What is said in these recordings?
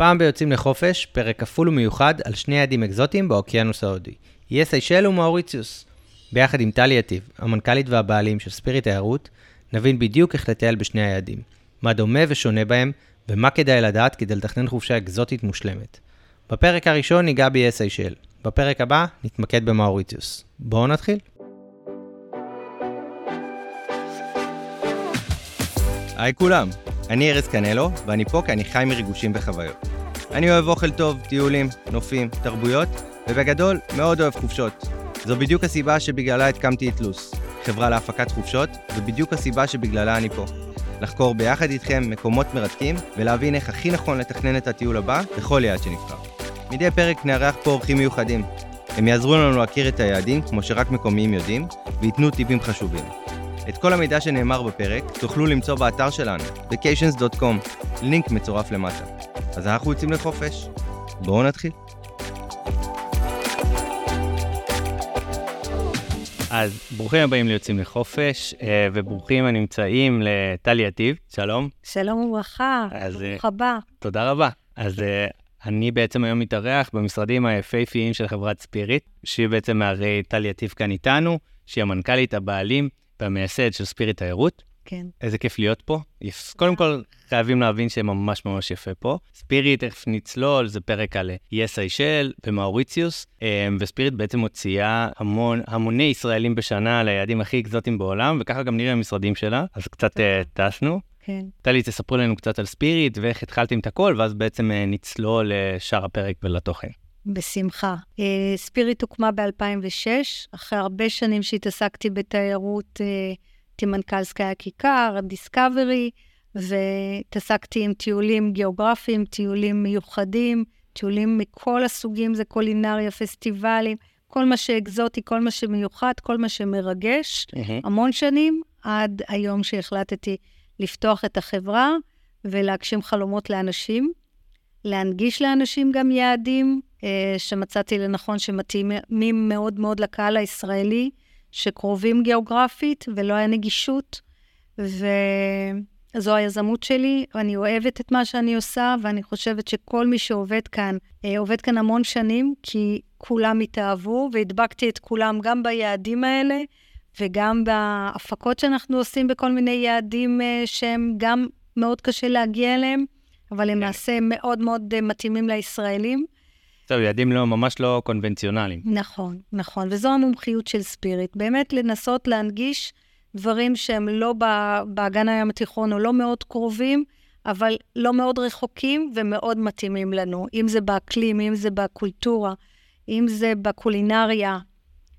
הפעם ביוצאים לחופש, פרק כפול ומיוחד על שני יעדים אקזוטיים באוקיינוס ההודי. יהיה סיישל ומאוריציוס. ביחד עם טלי יטיב, המנכ"לית והבעלים של ספיריט תיירות, נבין בדיוק איך לטייל בשני היעדים, מה דומה ושונה בהם, ומה כדאי לדעת כדי לתכנן חופשה אקזוטית מושלמת. בפרק הראשון ניגע באיי סיישל, בפרק הבא נתמקד במאוריציוס. בואו נתחיל. היי כולם, אני ארז קנלו, ואני פה כי אני חי מריגושים וחוויות. אני אוהב אוכל טוב, טיולים, נופים, תרבויות, ובגדול, מאוד אוהב חופשות. זו בדיוק הסיבה שבגללה התקמתי את לוס, חברה להפקת חופשות, ובדיוק הסיבה שבגללה אני פה. לחקור ביחד איתכם מקומות מרתקים, ולהבין איך הכי נכון לתכנן את הטיול הבא בכל יעד שנבחר. מדי פרק נארח פה אורחים מיוחדים. הם יעזרו לנו להכיר את היעדים כמו שרק מקומיים יודעים, וייתנו טיפים חשובים. את כל המידע שנאמר בפרק תוכלו למצוא באתר שלנו, vacations.com, לינק מצורף למטה. אז אנחנו יוצאים לחופש. בואו נתחיל. אז ברוכים הבאים ליוצאים לחופש, אה, וברוכים הנמצאים לטלי יטיב, שלום. שלום וברכה, ברוך הבא. תודה רבה. אז אה, אני בעצם היום מתארח במשרדים היפהפיים של חברת ספיריט, שהיא בעצם הרי טלי יטיב כאן איתנו, שהיא המנכ"לית, הבעלים והמייסד של ספיריט תיירות. כן. איזה כיף להיות פה. יפ... קודם כל, חייבים להבין שממש ממש יפה פה. ספיריט, תכף נצלול, זה פרק על איי סיישל ומאוריציוס, וספיריט בעצם מוציאה המון, המוני ישראלים בשנה ליעדים הכי אקזוטיים בעולם, וככה גם נראה המשרדים שלה, אז קצת אה, טסנו. כן. טלי, תספרו לנו קצת על ספיריט ואיך התחלתם את הכל, ואז בעצם אה, נצלול לשאר הפרק ולתוכן. בשמחה. Uh, ספיריט הוקמה ב-2006, אחרי הרבה שנים שהתעסקתי בתיירות, הייתי מנכ"ל סקאי הכיכר, דיסקאברי, והתעסקתי עם טיולים גיאוגרפיים, טיולים מיוחדים, טיולים מכל הסוגים, זה קולינריה, פסטיבלים, כל מה שאקזוטי, כל מה שמיוחד, כל מה שמרגש, mm-hmm. המון שנים, עד היום שהחלטתי לפתוח את החברה ולהגשים חלומות לאנשים, להנגיש לאנשים גם יעדים אה, שמצאתי לנכון שמתאימים מאוד מאוד לקהל הישראלי, שקרובים גיאוגרפית ולא היה נגישות. וזו היזמות שלי, ואני אוהבת את מה שאני עושה, ואני חושבת שכל מי שעובד כאן, אה, עובד כאן המון שנים, כי כולם התאהבו, והדבקתי את כולם גם ביעדים האלה, וגם בהפקות שאנחנו עושים בכל מיני יעדים אה, שהם גם מאוד קשה להגיע אליהם, אבל למעשה כן. מאוד מאוד אה, מתאימים לישראלים. טוב, יעדים לא, ממש לא קונבנציונליים. נכון, נכון, וזו המומחיות של ספיריט. באמת לנסות להנגיש דברים שהם לא באגן הים התיכון או לא מאוד קרובים, אבל לא מאוד רחוקים ומאוד מתאימים לנו. אם זה באקלים, אם זה בקולטורה, אם זה בקולינריה,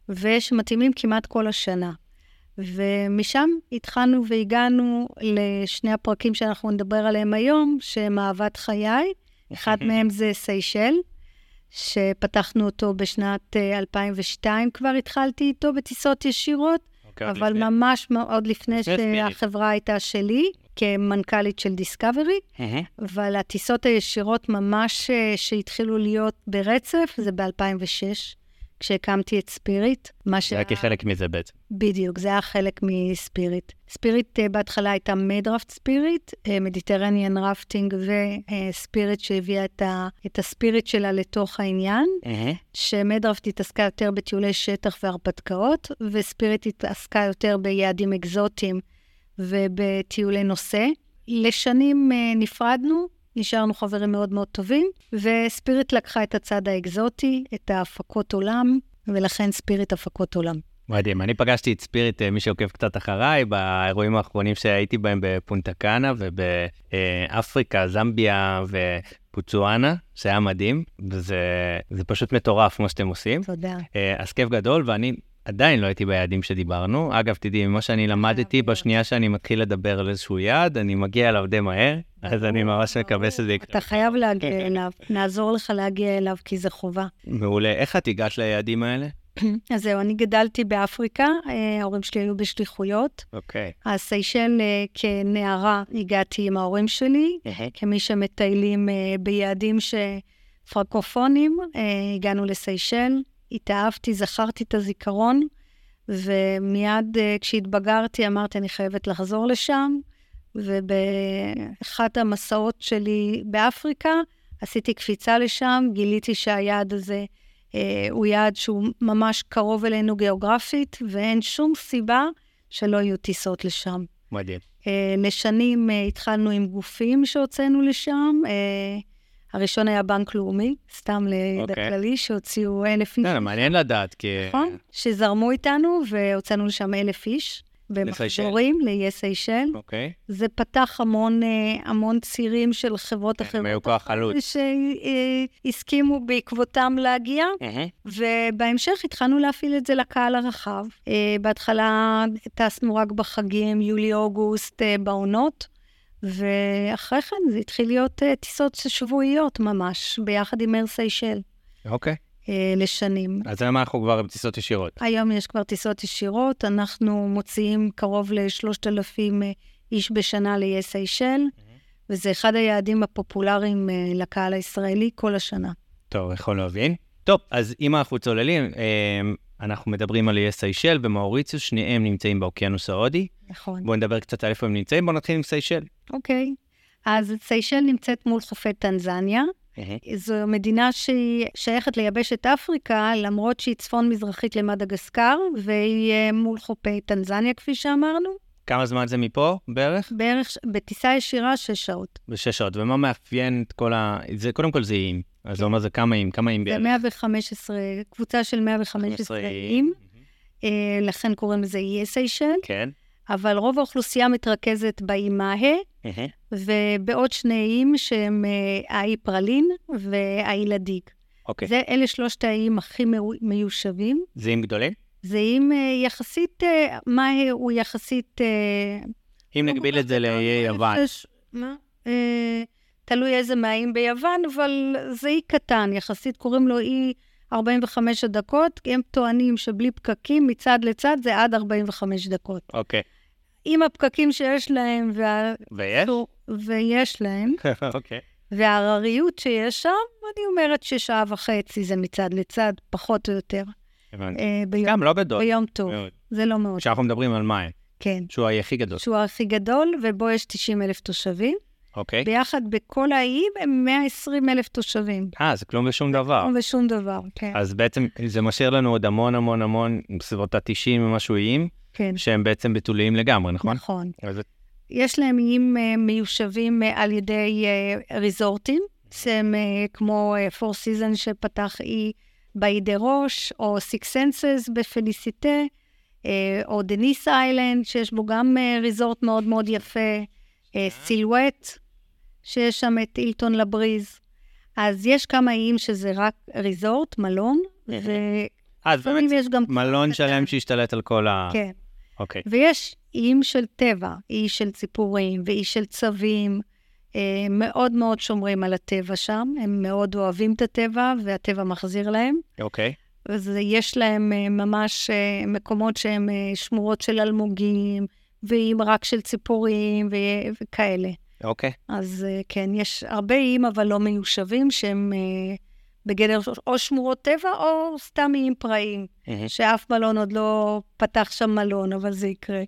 ושמתאימים כמעט כל השנה. ומשם התחלנו והגענו לשני הפרקים שאנחנו נדבר עליהם היום, שהם אהבת חיי. אחד מהם זה סיישל, שפתחנו אותו בשנת 2002, אה, כבר התחלתי איתו בטיסות ישירות, okay, אוקיי, אבל לפני. ממש עוד לפני שהחברה הייתה שלי, כמנכ"לית של דיסקאברי. אבל הטיסות הישירות ממש אה, שהתחילו להיות ברצף, זה ב-2006. כשהקמתי את ספיריט. מה ש... זה היה כחלק מזה בעצם. בדיוק, זה היה חלק מספיריט. ספיריט אה, בהתחלה הייתה מיידרפט ספיריט, Mediterranean Rafting וספיריט שהביאה את, ה, את ה spirit שלה לתוך העניין, אהה. שמיידרפט התעסקה יותר בטיולי שטח והרפתקאות, וספיריט התעסקה יותר ביעדים אקזוטיים ובטיולי נושא. לשנים אה, נפרדנו, נשארנו חברים מאוד מאוד טובים, וספיריט לקחה את הצד האקזוטי, את ההפקות עולם, ולכן ספיריט הפקות עולם. מדהים, אני פגשתי את ספיריט, אה, מי שעוקב קצת אחריי, באירועים האחרונים שהייתי בהם בפונטה קאנה ובאפריקה, זמביה ופוצואנה, שהיה מדהים, וזה פשוט מטורף מה שאתם עושים. תודה. אה, אז כיף גדול, ואני עדיין לא הייתי ביעדים שדיברנו. אגב, תדעי, ממה שאני למדתי, בשנייה שאני מתחיל לדבר על איזשהו יעד, אני מגיע אליו די מהר, אז אני ממש מקווה שזה יקרה. אתה חייב להגיע אליו, נעזור לך להגיע אליו, כי זה חובה. מעולה. איך את הגעת ליעדים האלה? אז זהו, אני גדלתי באפריקה, אה, ההורים שלי היו בשליחויות. אוקיי. אז סיישל אה, כנערה הגעתי עם ההורים שלי, כמי שמטיילים אה, ביעדים שפרקופונים, הגענו לסיישל. התאהבתי, זכרתי את הזיכרון, ומיד uh, כשהתבגרתי אמרתי, אני חייבת לחזור לשם, ובאחת המסעות שלי באפריקה, עשיתי קפיצה לשם, גיליתי שהיעד הזה אה, הוא יעד שהוא ממש קרוב אלינו גיאוגרפית, ואין שום סיבה שלא יהיו טיסות לשם. מדהים. אה, לשנים אה, התחלנו עם גופים שהוצאנו לשם. אה, הראשון היה בנק לאומי, סתם לידע אוקיי. כללי, שהוציאו אלף איש. לא, לא, מעניין לדעת, כי... נכון? שזרמו איתנו והוצאנו לשם אלף איש. במחזורים, לאיי סיישל. אוקיי. זה פתח המון, אה, המון צירים של חברות כן, אחרות. הם היו כוח חלוץ. שהסכימו בעקבותם להגיע, מהמם. ובהמשך התחלנו להפעיל את זה לקהל הרחב. אה, בהתחלה טסנו רק בחגים, יולי-אוגוסט, אה, בעונות, ואחרי כן זה התחיל להיות אה, טיסות שבועיות ממש, ביחד עם אר סיישל, אוקיי. אה, לשנים. אז היום אנחנו כבר בטיסות ישירות. היום יש כבר טיסות ישירות, אנחנו מוציאים קרוב ל-3,000 איש בשנה לאיי סיישל, וזה אחד היעדים הפופולריים אה, לקהל הישראלי כל השנה. טוב, יכול להבין. טוב, אז אם אנחנו צוללים, אה, אנחנו מדברים על איי סיישל ומאוריציוס, שניהם נמצאים באוקיינוס ההודי. נכון. בואו נדבר קצת על איפה הם נמצאים, בואו נתחיל עם סיישל. אוקיי. אז סיישל נמצאת מול חופי טנזניה. זו מדינה שהיא שייכת ליבשת אפריקה, למרות שהיא צפון-מזרחית למדגסקר, והיא אה, מול חופי טנזניה, כפי שאמרנו. כמה זמן זה מפה בערך? בערך בטיסה ישירה שש שעות. בשש שעות. ומה מאפיין את כל ה... זה קודם כל זה איים. אז זה אומר זה כמה איים, כמה איים זה בערך? 115, קבוצה של 115 איים, אה, לכן קוראים לזה איי סיישל, כן. אבל רוב האוכלוסייה מתרכזת באי מאהה, ובעוד שני איים שהם אה, האי פרלין והאי לדיג. אוקיי. זה, אלה שלושת האיים הכי מיושבים. זה איים גדולים? זה איים אה, יחסית, מאהה הוא יחסית... אם נגביל את זה לאיי יוון. מה? תלוי איזה מהאיים ביוון, אבל זה אי קטן, יחסית קוראים לו אי 45 דקות, כי הם טוענים שבלי פקקים מצד לצד זה עד 45 דקות. אוקיי. עם הפקקים שיש להם, וה... ויש? ויש להם, אוקיי. וההרריות שיש שם, אני אומרת ששעה וחצי זה מצד לצד, פחות או יותר, הבנתי. אה, ביום, גם לא גדול. ביום טוב. מאוד. זה לא מאוד, כשאנחנו מדברים על מים, כן. שהוא הכי גדול. שהוא הכי גדול, ובו יש 90 אלף תושבים. אוקיי. ביחד בכל האיים הם 120 אלף תושבים. אה, זה כלום ושום דבר. לא ושום דבר, כן. אז בעצם זה משאיר לנו עוד המון המון המון, בסביבות ה-90 ומשהו איים, כן, שהם בעצם בתוליים לגמרי, נכון? נכון. אז יש להם איים אה, מיושבים אה, על ידי אה, ריזורטים, שהם אה, כמו Four Seasons שפתח אי באי דה ראש, או Six Senses בפליסיטה, או דניס איילנד, שיש בו גם ריזורט מאוד מאוד יפה, סילואט, שיש שם את אילטון לבריז. אז יש כמה איים שזה רק ריזורט, מלון, אה, אז באמת יש גם... מלון. שלם שהשתלט על כל ה... כן. אוקיי. ויש איים של טבע, אי של ציפורים ואי של צבים. אה, מאוד מאוד שומרים על הטבע שם, הם מאוד אוהבים את הטבע, והטבע מחזיר להם. אוקיי. אז יש להם אה, ממש אה, מקומות שהם אה, שמורות של אלמוגים, ואיים רק של ציפורים ו- וכאלה. אוקיי. אז אה, כן, יש הרבה איים, אבל לא מיושבים, שהם אה, בגדר או שמורות טבע או סתם איים פראיים. שאף מלון עוד לא פתח שם מלון, אבל זה יקרה.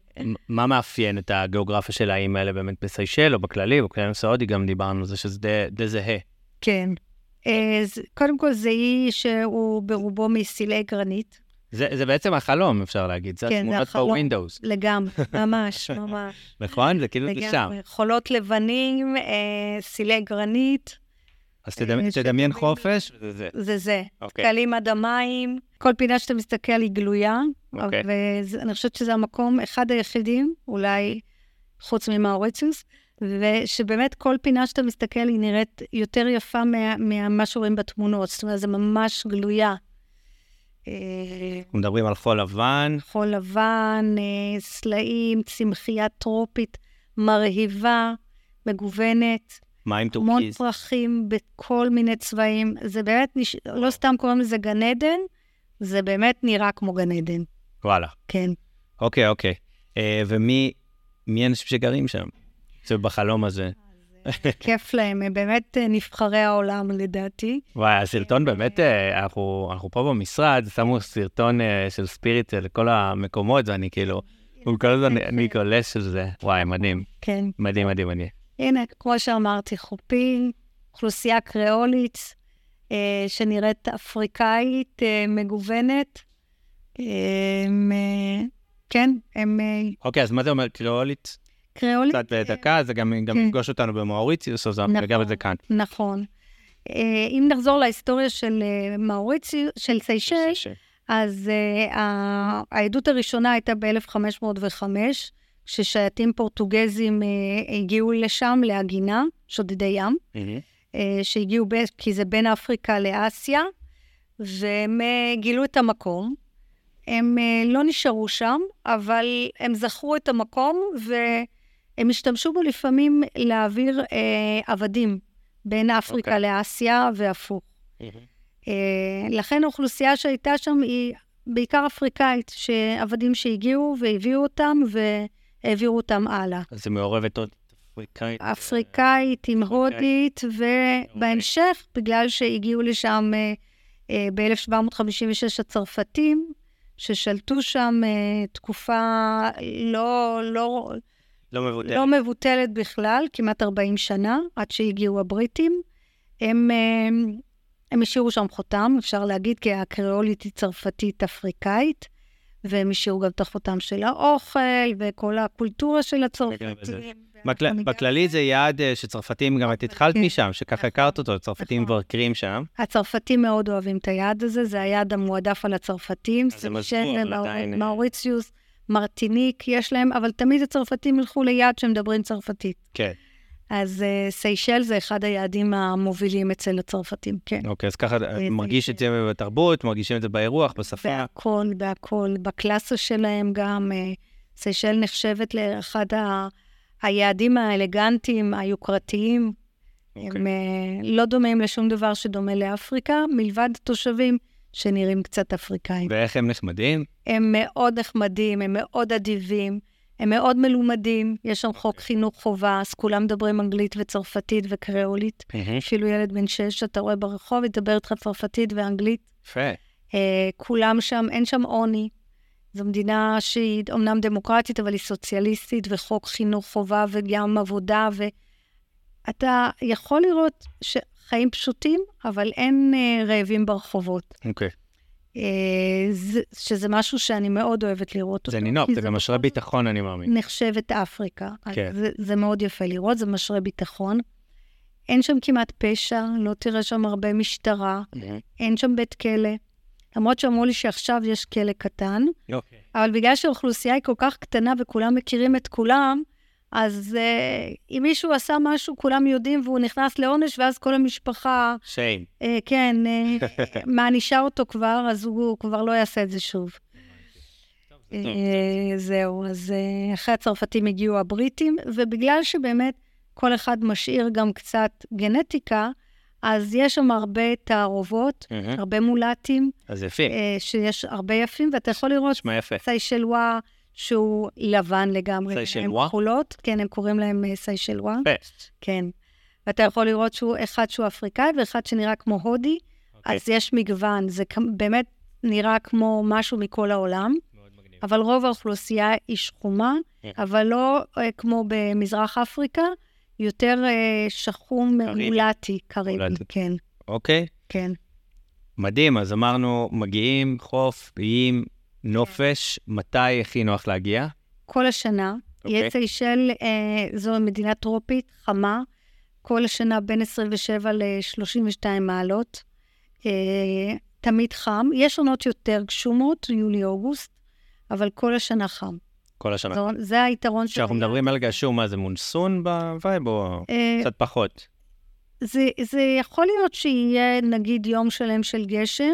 מה מאפיין את הגיאוגרפיה של האיים האלה באמת בסיישל או בכללי, באוקיינוס ההודי גם דיברנו על זה שזה די- די זהה. כן. אה, אז קודם כל, זה אי שהוא ברובו מסילי גרנית, זה זה בעצם החלום, אפשר להגיד. זה כן, זה התמונות. בווינדוס, לגמרי, ממש, ממש. נכון? זה כאילו זה שם. חולות לבנים, אה, סילי גרנית, אז תדמי- אה, תדמיין שדומים- חופש, וזה זה. זה זה. אוקיי. קלים עד המים, כל פינה שאתה מסתכל היא גלויה, אוקיי. ואני חושבת שזה המקום, אחד היחידים, אולי חוץ ממאוריציוס, ושבאמת כל פינה שאתה מסתכל היא נראית יותר יפה מה- ממה שרואים בתמונות, זאת אומרת, זה ממש גלויה. אה, אנחנו מדברים על חול לבן, חול לבן, אה, סלעים, צמחייה טרופית מרהיבה, מגוונת, מים המון טורקיז. פרחים בכל מיני צבעים. זה באמת, נש... לא סתם קוראים לזה גן עדן, זה באמת נראה כמו גן עדן, וואלה. כן. אוקיי, אוקיי. אה, ומי מי האנשים שגרים שם? זה בחלום הזה. כיף להם, הם באמת אה, נבחרי העולם לדעתי. וואי, הסרטון באמת, אה, אנחנו אנחנו פה במשרד, שמו סרטון אה, של ספיריט לכל המקומות, ואני כאילו, הוא כל הזמן, אני גולש של זה. וואי, מדהים. כן. מדהים, מדהים, מדהים. הנה, כמו שאמרתי, חופים, אוכלוסייה קריאולית, אה, שנראית אפריקאית, אה, מגוונת. אה, אה, כן, הם אה, אוקיי, אז מה זה אומר קריאולית? קריאולית. קצת בדקה, זה גם כן. יפגוש אותנו במאוריציוס, אז אנחנו נכון. ניגע בזה כאן. נכון. אה, אם נחזור להיסטוריה של אה, מאוריציוס, של סיישל, אז העדות הראשונה הייתה ב-1505, כששייטים פורטוגזים הגיעו לשם להגינה, שודדי ים, שהגיעו, כי זה בין אפריקה לאסיה, והם גילו את המקום. הם לא נשארו שם, אבל הם זכרו את המקום, והם השתמשו בו לפעמים להעביר uh, עבדים בין אפריקה אוקיי. לאסיה והפוך. אה, לכן האוכלוסייה שהייתה שם היא בעיקר אפריקאית, שעבדים שהגיעו והביאו אותם והעבירו אותם הלאה. אז זה מעורבת עוד אפריקאית. אפריקאית עם הודית, ובהמשך, בגלל שהגיעו לשם אה, ב-1756 הצרפתים, ששלטו שם אה, תקופה לא, לא, לא מבודלת. לא מבוטלת בכלל, כמעט 40 שנה, עד שהגיעו הבריטים. הם, אה, הם השאירו שם חותם, אפשר להגיד, כי הקריאולית היא צרפתית אפריקאית, והם השאירו גם את החותם של האוכל, וכל הקולטורה של. הצרפתים. בכל- ניגע בכללי זה יעד אה, שצרפתים, גם את התחלת כן. משם, שככה נכון. הכרת אותו, צרפתים נכון. מבקרים שם. הצרפתים מאוד אוהבים את היעד הזה, זה היעד המועדף על הצרפתים. אז הם עזבו, אבל עדיין, אה, מאוריציוס, מרטיניק, יש להם, אבל תמיד הצרפתים ילכו ליעד שמדברים צרפתית. כן. אז uh, סיישל זה אחד היעדים המובילים אצל הצרפתים, כן. אוקיי, אז ככה זה- מרגיש את זה בתרבות, מרגישים את זה באירוח, בשפה. בהכל, בהכל. בקלאסה שלהם גם, אה, סיישל נחשבת לאחד ה... היעדים האלגנטיים, היוקרתיים. אוקיי. הם אה, לא דומים לשום דבר שדומה לאפריקה, מלבד תושבים שנראים קצת אפריקאים. ואיך הם נחמדים? הם מאוד נחמדים, הם מאוד אדיבים, הם מאוד מלומדים, יש שם חוק אוקיי. חינוך חובה, אז כולם מדברים אנגלית וצרפתית וקריאולית. אפילו ילד בן שש שאתה רואה ברחוב, ידבר איתך צרפתית ואנגלית. יפה. אה, כולם שם, אין שם עוני. זו מדינה שהיא אומנם דמוקרטית, אבל היא סוציאליסטית, וחוק חינוך חובה וגם עבודה, ואתה יכול לראות שחיים פשוטים, אבל אין אה, רעבים ברחובות. אוקיי. אה, זה, שזה משהו שאני מאוד אוהבת לראות זה אותו. נינוק, כי זה גם משרה ביטחון, אני מאמין. נחשבת אפריקה. כן. זה, זה מאוד יפה לראות, זה משרה ביטחון. אין שם כמעט פשע, לא תראה שם הרבה משטרה, אין שם בית כלא. למרות שאמרו לי שעכשיו יש כלא קטן, אוקיי. אבל בגלל שהאוכלוסייה היא כל כך קטנה וכולם מכירים את כולם, אז uh, אם מישהו עשה משהו, כולם יודעים והוא נכנס לעונש, ואז כל המשפחה, שיין. uh, כן, uh, מענישה אותו כבר, אז הוא כבר לא יעשה את זה שוב. אה, זהו, אז אה, אחרי הצרפתים הגיעו הבריטים, ובגלל שבאמת כל אחד משאיר גם קצת גנטיקה, אז יש שם הרבה תערובות, מהמם. הרבה מולטים, אז אה, שיש הרבה יפים, ואתה יכול לראות נשמע יפה. סיישלווה שהוא לבן לגמרי. סיישלווה? כחולות, כן, הם קוראים להם אה, סיישלווה. כן. ואתה יכול לראות שהוא אחד שהוא אפריקאי ואחד שנראה כמו הודי, אוקיי. אז יש מגוון, זה באמת נראה כמו משהו מכל העולם. אבל רוב האוכלוסייה היא שחומה, כן. אבל לא אה, כמו במזרח אפריקה, יותר אה, שחום. מולטי, קריבי, מולטי. כן, אוקיי, כן. מדהים, אז אמרנו, מגיעים, חוף, איים, נופש, מתי הכי נוח להגיע? כל השנה. אוקיי. איי סיישל, אה, זו מדינה טרופית, חמה, כל השנה בין 27 ל-32 מעלות. אה, תמיד חם. יש עונות יותר גשומות, יולי-אוגוסט, אבל כל השנה חם. כל השנה. זו, זה היתרון של... כשאנחנו. מדברים על גשום, מה זה מונסון ב vibe או אה, קצת פחות? זה, זה יכול להיות שיהיה נגיד יום שלם של גשם,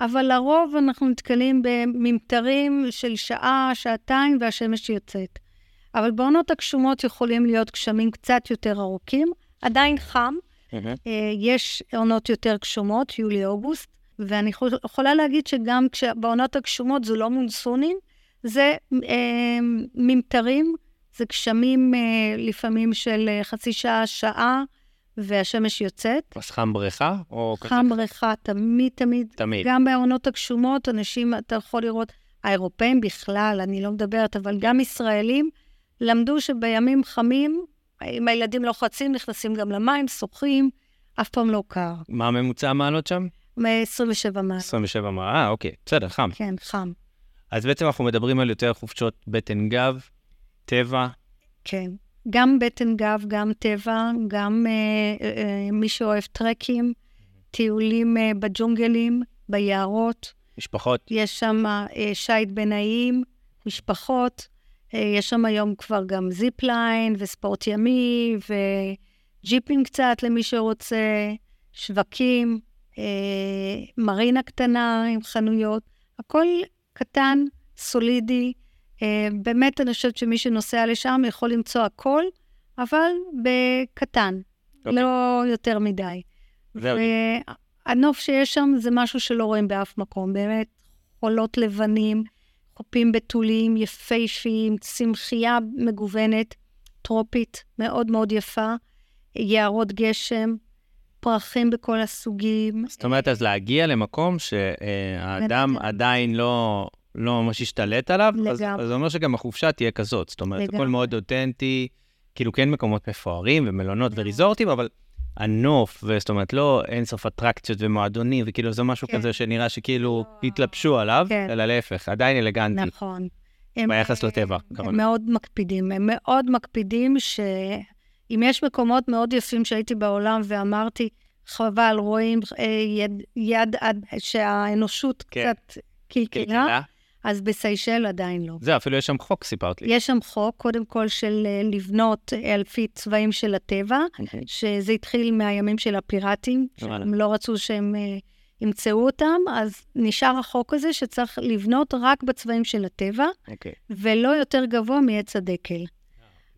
אבל לרוב אנחנו נתקלים בממטרים של שעה, שעתיים, והשמש יוצאת. אבל בעונות הגשומות יכולים להיות גשמים קצת יותר ארוכים, עדיין חם, אה, יש עונות יותר גשומות, יולי-אוגוסט, ואני יכול- יכולה להגיד שגם בעונות הגשומות זה לא מונסונים, זה אה, ממטרים, זה גשמים אה, לפעמים של אה, חצי שעה, שעה, והשמש יוצאת. אז חם בריכה או כזה? חם בריכה, תמיד, תמיד. תמיד. גם בעונות הגשומות, אנשים, אתה יכול לראות, האירופאים בכלל, אני לא מדברת, אבל גם ישראלים, למדו שבימים חמים, אם הילדים לוחצים, נכנסים גם למים, שוחים, אף פעם לא קר. מה הממוצע המעלות שם? מ-27 מעלות. 27 מעלות, אה, אוקיי, בסדר, חם. כן, חם. אז בעצם אנחנו מדברים על יותר חופשות בטן גב, טבע, כן. גם בטן גב, גם טבע, גם אה, אה, מי שאוהב טרקים, טיולים אה, בג'ונגלים, ביערות. משפחות. יש שם אה, שיט בנאים, משפחות. אה, יש שם היום כבר גם זיפליין וספורט ימי וג'יפים קצת למי שרוצה, שווקים, אה, מרינה קטנה עם חנויות. הכל קטן, סולידי. אה, באמת, אני חושבת שמי שנוסע לשם יכול למצוא הכל, אבל בקטן, אוקיי. לא יותר מדי. זהו. והנוף שיש שם זה משהו שלא רואים באף מקום, באמת, חולות לבנים, חופים בתוליים יפהפיים, צמחייה מגוונת, טרופית, מאוד מאוד יפה, יערות גשם, פרחים בכל הסוגים. זאת אומרת, אז להגיע למקום שהאדם. עדיין לא, לא ממש השתלט עליו, אז. אז זה אומר שגם החופשה תהיה כזאת. זאת אומרת, הכל. מאוד אותנטי, כאילו כן מקומות מפוארים ומלונות לגמרי. וריזורטים, אבל הנוף, וזאת אומרת, לא אינסוף אטרקציות ומועדונים, וכאילו זה משהו כן. כזה שנראה שכאילו לא. התלבשו עליו, כן. אלא להפך, עדיין אלגנטי. נכון. ביחס אה, לטבע, הם. מאוד מקפידים, הם מאוד מקפידים שאם יש מקומות מאוד יפים שהייתי בעולם ואמרתי, חבל, רואים אה, יד, יד עד שהאנושות כן. קצת קלקלה. אז בסיישל עדיין לא. זהו, אפילו יש שם חוק, סיפרת לי. יש שם חוק, קודם כל, של אה, לבנות אה, על פי צבעים של הטבע, אוקיי. שזה התחיל מהימים של הפיראטים. שהם לא רצו שהם אה, ימצאו אותם, אז נשאר החוק הזה שצריך לבנות רק בצבעים של הטבע, אוקיי. ולא יותר גבוה מעץ הדקל.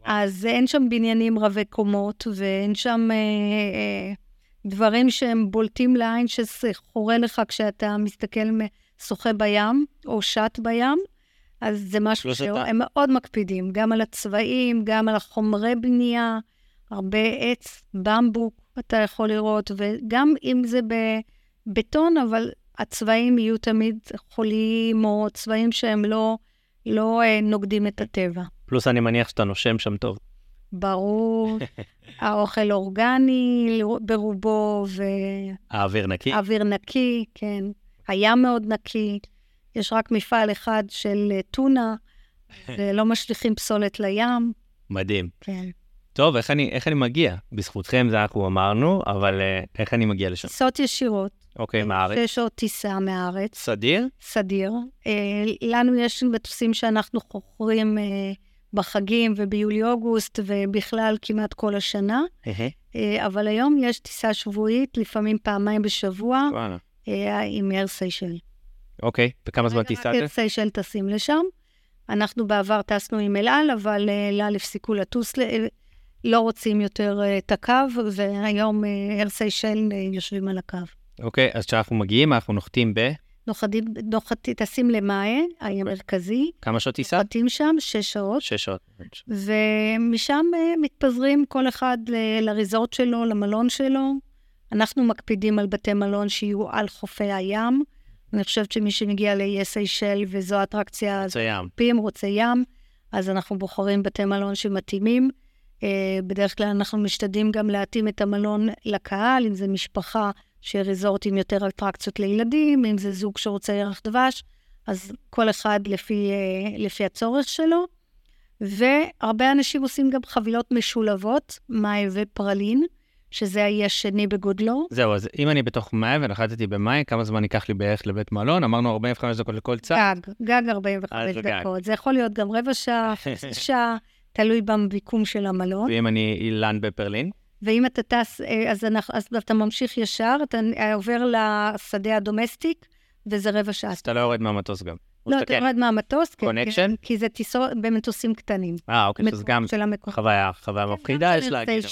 אז אין שם בניינים רבי קומות, ואין שם אה, אה, דברים שהם בולטים לעין, שחורה לך כשאתה מסתכל, מ- שוחה בים, או שט בים. אז זה משהו שלושתם. שהם מאוד מקפידים, גם על הצבעים, גם על החומרי בנייה, הרבה עץ, במבוק אתה יכול לראות, וגם אם זה בבטון, אבל הצבעים יהיו תמיד חוליים, או צבעים שהם לא, לא אה, נוגדים את הטבע. פלוס אני מניח שאתה נושם שם טוב. ברור, האוכל אורגני ברובו, האוויר נקי? ואוויר נקי, כן. הים מאוד נקי. יש רק מפעל אחד של אה, טונה, ולא משליכים פסולת לים, מדהים. כן. טוב, איך אני, איך אני מגיע? בזכותכם זה אנחנו אמרנו, אבל אה, איך אני מגיע לשם? טיסות ישירות. אוקיי, מהארץ? שש שעות טיסה מהארץ, סדיר? סדיר. אה, לנו יש מטוסים שאנחנו חוכרים אה, בחגים וביולי-אוגוסט, ובכלל כמעט כל השנה. אה, אבל היום יש טיסה שבועית, לפעמים פעמיים בשבוע, וואלה. אה, עם אייר סיישל. אוקיי, וכמה זמן טיסת? רק אייר סיישל טסים לשם. אנחנו בעבר טסנו עם אל על, אבל אה, אל על הפסיקו לטוס, לא רוצים יותר אה, את הקו, והיום אייר סיישל אה, יושבים על הקו. אוקיי, אז כשאנחנו מגיעים, אנחנו נוחתים ב... נוחתים, נוחתים, טסים למאיה, האי המרכזי, כמה שעות טיסה? נוחתים שם שש שעות, שש שעות. ומשם מתפזרים כל אחד ל- לריזורט שלו, למלון שלו. אנחנו מקפידים על בתי מלון שיהיו על חופי הים. אני חושבת שמי שמגיע לאיי סיישל וזו אטרקציה, זה ים. פים, רוצה ים, אז אנחנו בוחרים בתי מלון שמתאימים. אה, בדרך כלל אנחנו משתדלים גם להתאים את המלון לקהל, אם זה משפחה שריזורט עם יותר אטרקציות לילדים, אם זה זוג שרוצה ירח דבש, אז כל אחד לפי, אה, לפי הצורך שלו. והרבה אנשים עושים גם חבילות משולבות, מאי ופרלין, שזה האי השני בגודלו. זהו, אז אם אני בתוך מאי ונחתתי במאי, כמה זמן ייקח לי בערך לבית מלון? אמרנו 45 דקות לכל צד. גג, גג 45 אז זה גג. דקות. זה יכול להיות גם רבע שעה, שעה, תלוי במיקום של המלון. ואם אני אילן בפרלין? ואם אתה טס, אה, אז, אנחנו, אז אתה ממשיך ישר, אתה עובר לשדה הדומסטיק, וזה רבע שעה. אז אתה לא יורד מהמטוס גם. לא, אתה כן. יורד מהמטוס, כן, Connection? כן, כי זה טיסות במטוסים קטנים. אה, אוקיי, שזה גם. חוויה, חוויה מפחידה, גם יש להגיד.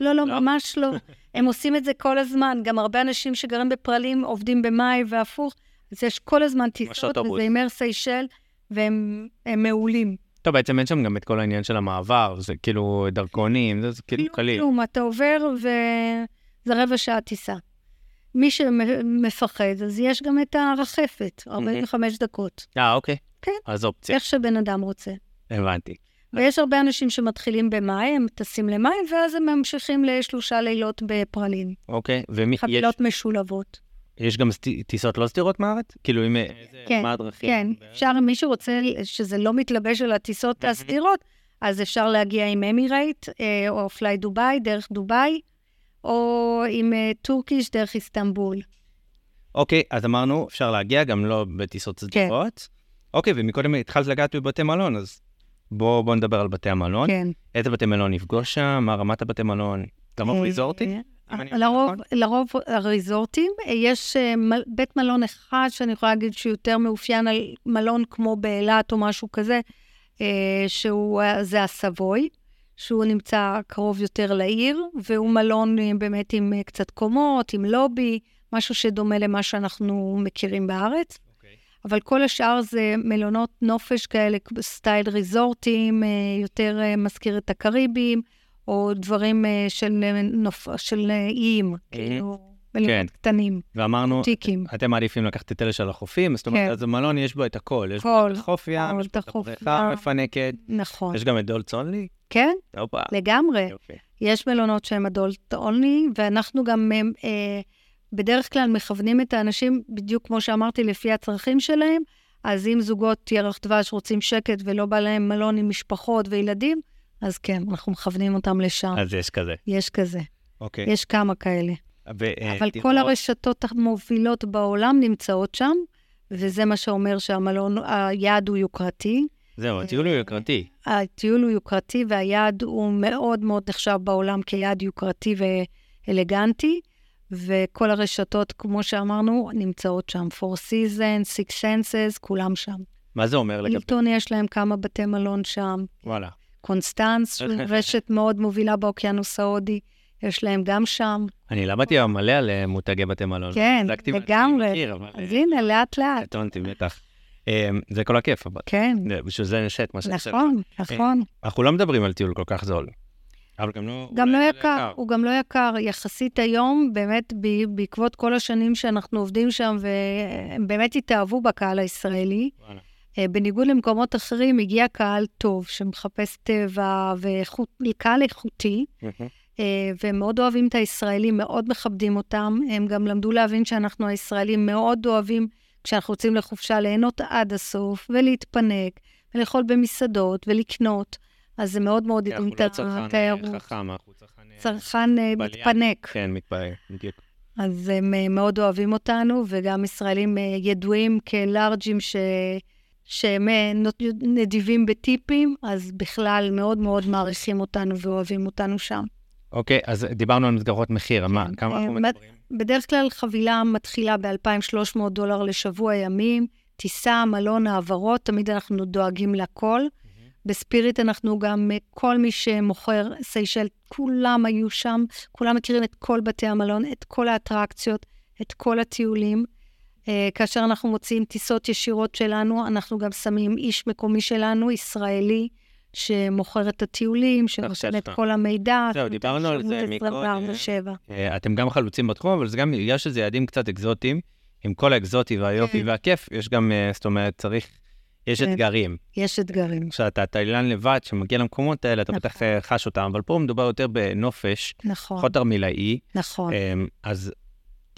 לא, לא, לא? ממש לא. הם עושים את זה כל הזמן. גם הרבה אנשים שגרים בפרלים עובדים במאי והפוך. אז יש כל הזמן טיסות. וזה עם אייר סיישל, והם הם מעולים. טוב, בעצם אין שם גם את כל העניין של המעבר, זה כאילו דרכונים, זה זה כאילו קליל. כלום, אתה עובר וזה רבע שעה טיסה. מי שמפחד, אז יש גם את הרחפת, 45 דקות. אה, אוקיי. כן. אז אופציה, איך שבן אדם רוצה. הבנתי. ויש הרבה אנשים שמתחילים במאי, הם טסים למאי, ואז הם ממשיכים לשלושה לילות בפרלין. אוקיי, ומי, יש, חבילות משולבות. יש גם סט- טיסות לא סדירות מהארץ? כאילו, אם... כן, מה הדרכים? כן, אפשר, אם מישהו רוצה שזה לא מתלבש על הטיסות הסדירות, אז אפשר להגיע עם אמירייט, אה, או פליי דובאי, דרך דובאי, או עם אה, טורקיש דרך איסטנבול. אוקיי, אז אמרנו, אפשר להגיע גם לא בטיסות סדירות. אוקיי, ומקודם התחלת לגעת בבתי מלון, אז בואו בוא נדבר על בתי המלון. כן. איזה בתי מלון נפגוש שם? מה רמת הבתי מלון? לרוב אה, ריזורטים? אם אני מבין לרוב, נכון? לרוב הריזורטים. אה, יש אה, מל- בית מלון אחד שאני יכולה להגיד שהוא יותר מאופיין על מלון כמו באילת או משהו כזה, אה, שהוא, אה, זה הסבוי, שהוא נמצא קרוב יותר לעיר, והוא מלון אה, באמת עם אה, קצת קומות, עם לובי, משהו שדומה למה שאנחנו מכירים בארץ. אבל כל השאר זה מלונות נופש כאלה, סטייל ריזורטים, אה, יותר אה, מזכיר את הקריבים, או דברים אה, של, נופ... של איים, כאילו, מלונות כן. קטנים, ואמרנו, טיקים. אתם מעדיפים לקחת את אלה של החופים, זאת אומרת, כן. אז המלון יש בו את הכל. יש הכל, בו את החוף ים, יש בו את את הבריכה. המפנקת, נכון. יש גם את דולץ אונלי? כן. לגמרי. יופי. יש מלונות שהם אדולט אונלי, ואנחנו גם אה, אה, בדרך כלל מכוונים את האנשים, בדיוק כמו שאמרתי, לפי הצרכים שלהם. אז אם זוגות ירח דבש רוצים שקט ולא בא להם מלון עם משפחות וילדים, אז כן, אנחנו מכוונים אותם לשם. אז יש כזה. יש כזה, אוקיי. יש כמה כאלה. ו- אה, אבל דירות- כל הרשתות המובילות בעולם נמצאות שם, וזה מה שאומר שהמלון, היעד הוא יוקרתי. זהו, הטיול הוא יוקרתי. הטיול הוא יוקרתי, והיעד הוא מאוד מאוד נחשב בעולם כיעד יוקרתי ואלגנטי, וכל הרשתות, כמו שאמרנו, נמצאות שם. Four Seasons, Six Senses, כולם שם. מה זה אומר לגבי... הילטון יש להם כמה בתי מלון שם. וואלה. קונסטנס, רשת מאוד מובילה באוקיינוס ההודי, יש להם גם שם. אני למדתי היום מלא על אה, מותגי בתי מלון. כן, לגמרי. אבל, אז אה, הנה, לאט-לאט. קטונתי, בטח. אה, זה כל הכיף, אבל כן, בשביל זה נשת מה שאני חושב. נכון, נכון. אנחנו לא מדברים על טיול כל כך זול. אבל גם לא... גם לא זה יקר, הוא גם לא יקר. יחסית היום, באמת, ב- בעקבות כל השנים שאנחנו עובדים שם, והם באמת התאהבו בקהל הישראלי. וואלה. אה, בניגוד למקומות אחרים, הגיע קהל טוב, שמחפש טבע וקהל איכותי. אה, והם מאוד אוהבים את הישראלים, מאוד מכבדים אותם. הם גם למדו להבין שאנחנו הישראלים מאוד אוהבים, כשאנחנו יוצאים לחופשה, ליהנות עד הסוף, ולהתפנק, ולאכול במסעדות, ולקנות. אז זה מאוד מאוד כי אנחנו הדהים לא צרכן אה, התיירות. חכם, אנחנו צרכן... אה, צרכן אה, בליין. מתפנק. כן, מתפעל, בדיוק. אז הם אה, מאוד אוהבים אותנו, וגם ישראלים אה, ידועים כלארג'ים ש... שהם אה, נדיבים בטיפים, אז בכלל מאוד מאוד מעריכים אותנו ואוהבים אותנו שם. אוקיי, אז דיברנו על מסגרות מחיר, מה, כמה אה, אנחנו מדברים? בדרך כלל חבילה מתחילה ב-2,300 דולר לשבוע ימים, טיסה, מלון, העברות, תמיד אנחנו דואגים לכל. בספיריט אנחנו גם, אה, כל מי שמוכר סיישל, כולם היו שם, כולם מכירים את כל בתי המלון, את כל האטרקציות, את כל הטיולים. אה, כאשר אנחנו מוציאים טיסות ישירות שלנו, אנחנו גם שמים איש מקומי שלנו, ישראלי, שמוכר את הטיולים, שנותן את. כל המידע. זהו, דיברנו על זה מקודם. 24/7. אה, אתם גם חלוצים בתחום, אבל זה גם, בגלל שזה יעדים קצת אקזוטיים, עם כל האקזוטי והיופי כן. והכיף, יש גם, זאת אומרת, צריך, יש כן. אתגרים. יש אתגרים. כשאתה תאילן לבד, שמגיע למקומות האלה, אתה נכון. בטח אה, חש אותם, אבל פה מדובר יותר בנופש, נכון, פחות תרמילאי, נכון, אמ, אז